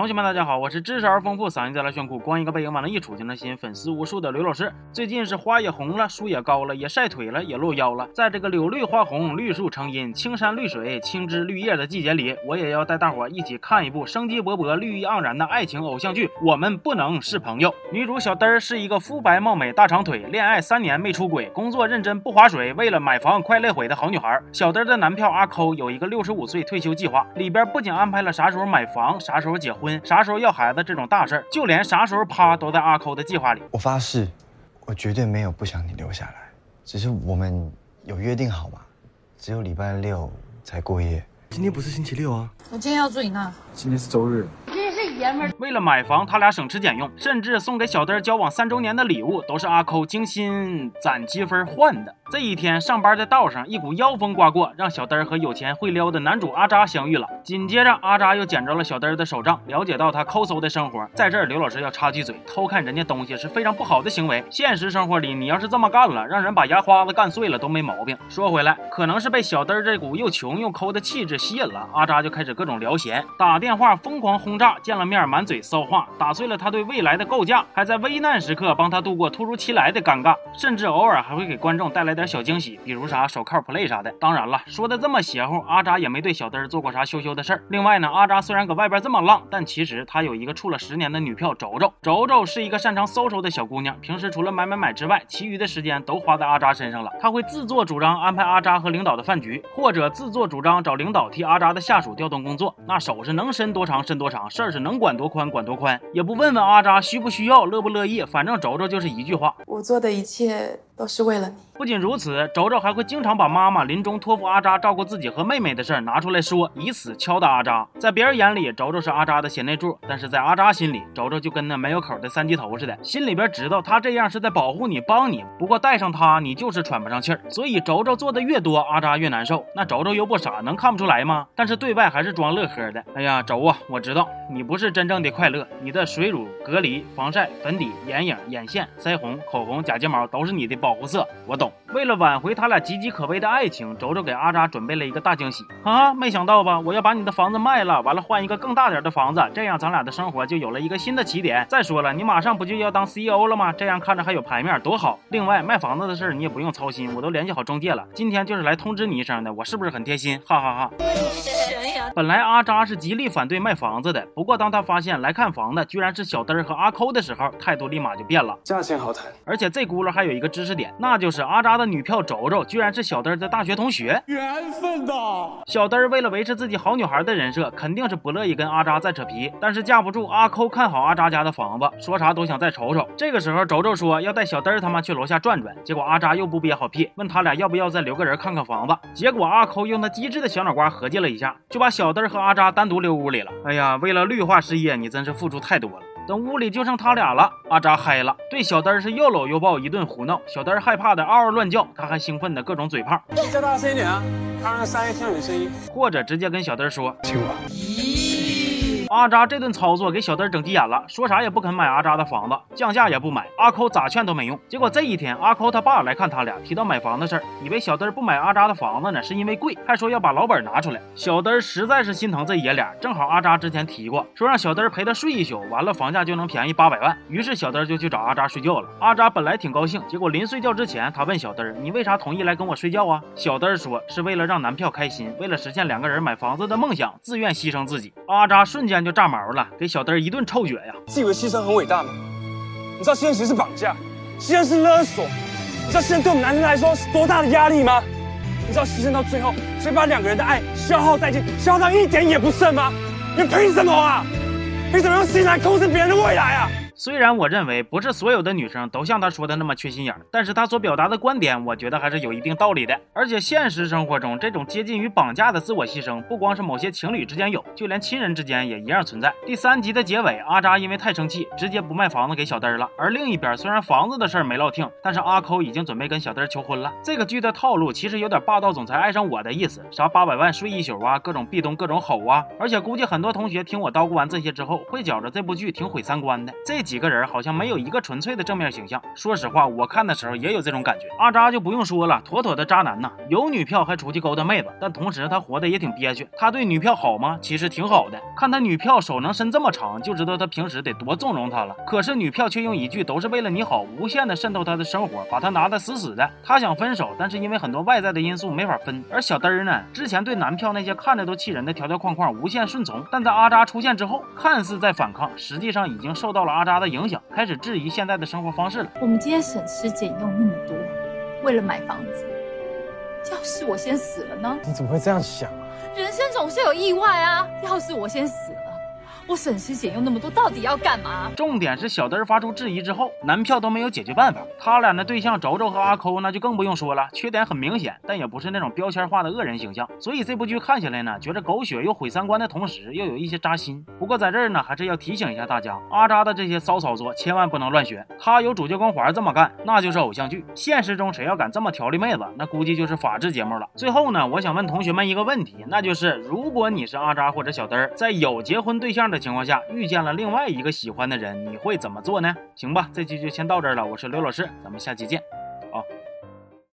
同学们，大家好，我是知识而丰富、嗓音再来炫酷、光一个背影往那一杵就能吸引粉丝无数的刘老师。最近是花也红了，树也高了，也晒腿了，也露腰了。在这个柳绿花红、绿树成荫、青山绿水、青枝绿叶的季节里，我也要带大伙一起看一部生机勃勃、绿意盎然的爱情偶像剧《我们不能是朋友》。女主小嘚儿是一个肤白貌美、大长腿，恋爱三年没出轨，工作认真不划水，为了买房快累毁的好女孩。小嘚儿的男票阿抠有一个六十五岁退休计划，里边不仅安排了啥时候买房、啥时候结婚。啥时候要孩子这种大事儿，就连啥时候趴都在阿抠的计划里。我发誓，我绝对没有不想你留下来，只是我们有约定好嘛，只有礼拜六才过夜。今天不是星期六啊，我今天要住你那。今天是周日。真是爷们儿为了买房，他俩省吃俭用，甚至送给小灯交往三周年的礼物都是阿抠精心攒积分换的。这一天，上班的道上，一股妖风刮过，让小嘚和有钱会撩的男主阿扎相遇了。紧接着，阿扎又捡着了小嘚的手账，了解到他抠搜的生活。在这儿，刘老师要插句嘴，偷看人家东西是非常不好的行为。现实生活里，你要是这么干了，让人把牙花子干碎了都没毛病。说回来，可能是被小嘚这股又穷又抠的气质吸引了，阿扎就开始各种聊闲，打电话疯狂轰炸，见了面满。嘴骚话打碎了他对未来的构架，还在危难时刻帮他度过突如其来的尴尬，甚至偶尔还会给观众带来点小惊喜，比如啥手铐 play 啥的。当然了，说的这么邪乎，阿扎也没对小嘚做过啥羞羞的事儿。另外呢，阿扎虽然搁外边这么浪，但其实他有一个处了十年的女票轴轴。轴轴是一个擅长骚骚的小姑娘，平时除了买买买之外，其余的时间都花在阿扎身上了。她会自作主张安排阿扎和领导的饭局，或者自作主张找领导替阿扎的下属调动工作。那手是能伸多长伸多长，事儿是能管多宽。管多宽，也不问问阿扎需不需要，乐不乐意，反正轴轴就是一句话：我做的一切都是为了你。不仅如此，轴轴还会经常把妈妈临终托付阿扎照顾自己和妹妹的事儿拿出来说，以此敲打阿扎。在别人眼里，轴轴是阿扎的贤内助，但是在阿扎心里，轴轴就跟那没有口的三级头似的，心里边知道他这样是在保护你、帮你。不过带上他，你就是喘不上气儿。所以轴轴做的越多，阿扎越难受。那轴轴又不傻，能看不出来吗？但是对外还是装乐呵的。哎呀，轴啊，我知道你不是真正的快乐，你的水乳、隔离、防晒、粉底、眼影、眼线、腮红、口红、假睫毛都是你的保护色，我懂。为了挽回他俩岌岌可危的爱情，轴轴给阿扎准备了一个大惊喜哈啊！没想到吧？我要把你的房子卖了，完了换一个更大点的房子，这样咱俩的生活就有了一个新的起点。再说了，你马上不就要当 CEO 了吗？这样看着还有牌面，多好！另外，卖房子的事你也不用操心，我都联系好中介了。今天就是来通知你一声的，我是不是很贴心？哈哈哈！本来阿扎是极力反对卖房子的，不过当他发现来看房的居然是小嘚儿和阿抠的时候，态度立马就变了。价钱好谈，而且这轱辘还有一个知识点，那就是阿扎的女票轴轴居然是小嘚儿的大学同学。缘分呐！小嘚儿为了维持自己好女孩的人设，肯定是不乐意跟阿扎再扯皮。但是架不住阿抠看好阿扎家的房子，说啥都想再瞅瞅。这个时候，轴轴说要带小嘚儿他妈去楼下转转，结果阿扎又不憋好屁，问他俩要不要再留个人看看房子。结果阿抠用他机智的小脑瓜合计了一下，就把小嘚儿和阿扎单独留屋里了。哎呀，为了绿化事业，你真是付出太多了。等屋里就剩他俩了，阿扎嗨了，对小灯是又搂又抱，一顿胡闹。小灯害怕的嗷嗷乱叫，他还兴奋的各种嘴炮，叫大声一点啊，他让三爷听到你声音，或者直接跟小嘚儿说亲我。阿扎这顿操作给小嘚整急眼了，说啥也不肯买阿扎的房子，降价也不买。阿抠咋劝都没用。结果这一天，阿抠他爸来看他俩，提到买房的事儿，以为小嘚不买阿扎的房子呢，是因为贵，还说要把老本拿出来。小嘚实在是心疼这爷俩，正好阿扎之前提过，说让小嘚陪他睡一宿，完了房价就能便宜八百万。于是小嘚就去找阿扎睡觉了。阿扎本来挺高兴，结果临睡觉之前，他问小嘚你为啥同意来跟我睡觉啊？小嘚说是为了让男票开心，为了实现两个人买房子的梦想，自愿牺牲自己。阿扎瞬间就炸毛了。给小灯一顿臭撅呀！自以为牺牲很伟大吗？你知道现实是绑架，牺牲是勒索。你知道牺牲对我们男人来说是多大的压力吗？你知道牺牲到最后，谁把两个人的爱消耗殆尽，消耗到一点也不剩吗？你凭什么啊？凭什么用心来控制别人的未来啊？虽然我认为不是所有的女生都像他说的那么缺心眼儿，但是他所表达的观点，我觉得还是有一定道理的。而且现实生活中，这种接近于绑架的自我牺牲，不光是某些情侣之间有，就连亲人之间也一样存在。第三集的结尾，阿扎因为太生气，直接不卖房子给小嘚儿了。而另一边，虽然房子的事儿没落听，但是阿抠已经准备跟小嘚儿求婚了。这个剧的套路其实有点霸道总裁爱上我的意思，啥八百万睡一宿啊，各种壁咚，各种吼啊。而且估计很多同学听我叨咕完这些之后，会觉着这部剧挺毁三观的。这。几个人好像没有一个纯粹的正面形象。说实话，我看的时候也有这种感觉。阿扎就不用说了，妥妥的渣男呐，有女票还出去勾搭妹子，但同时他活得也挺憋屈。他对女票好吗？其实挺好的。看他女票手能伸这么长，就知道他平时得多纵容她了。可是女票却用一句“都是为了你好”，无限的渗透他的生活，把他拿得死死的。他想分手，但是因为很多外在的因素没法分。而小嘚儿呢，之前对男票那些看着都气人的条条框框无限顺从，但在阿扎出现之后，看似在反抗，实际上已经受到了阿扎的影响，开始质疑现在的生活方式了。我们今天省吃俭用那么多，为了买房子，要是我先死了呢？你怎么会这样想啊？人生总是有意外啊！要是我先死了，我省吃俭用那么多，到底要干嘛？重点是小嘚儿发出质疑之后，男票都没有解决办法。他俩的对象轴轴和阿抠那就更不用说了，缺点很明显，但也不是那种标签化的恶人形象。所以这部剧看起来呢，觉得狗血又毁三观的同时，又有一些扎心。不过在这儿呢，还是要提醒一下大家，阿扎的这些骚操作千万不能乱学。他有主角光环这么干，那就是偶像剧。现实中谁要敢这么调理妹子，那估计就是法制节目了。最后呢，我想问同学们一个问题，那就是如果你是阿扎或者小嘚儿，在有结婚对象的情况下，遇见了另外一个喜欢的人，你会怎么做呢？行吧，这期就先到这儿了。我是刘老师，咱们下期见，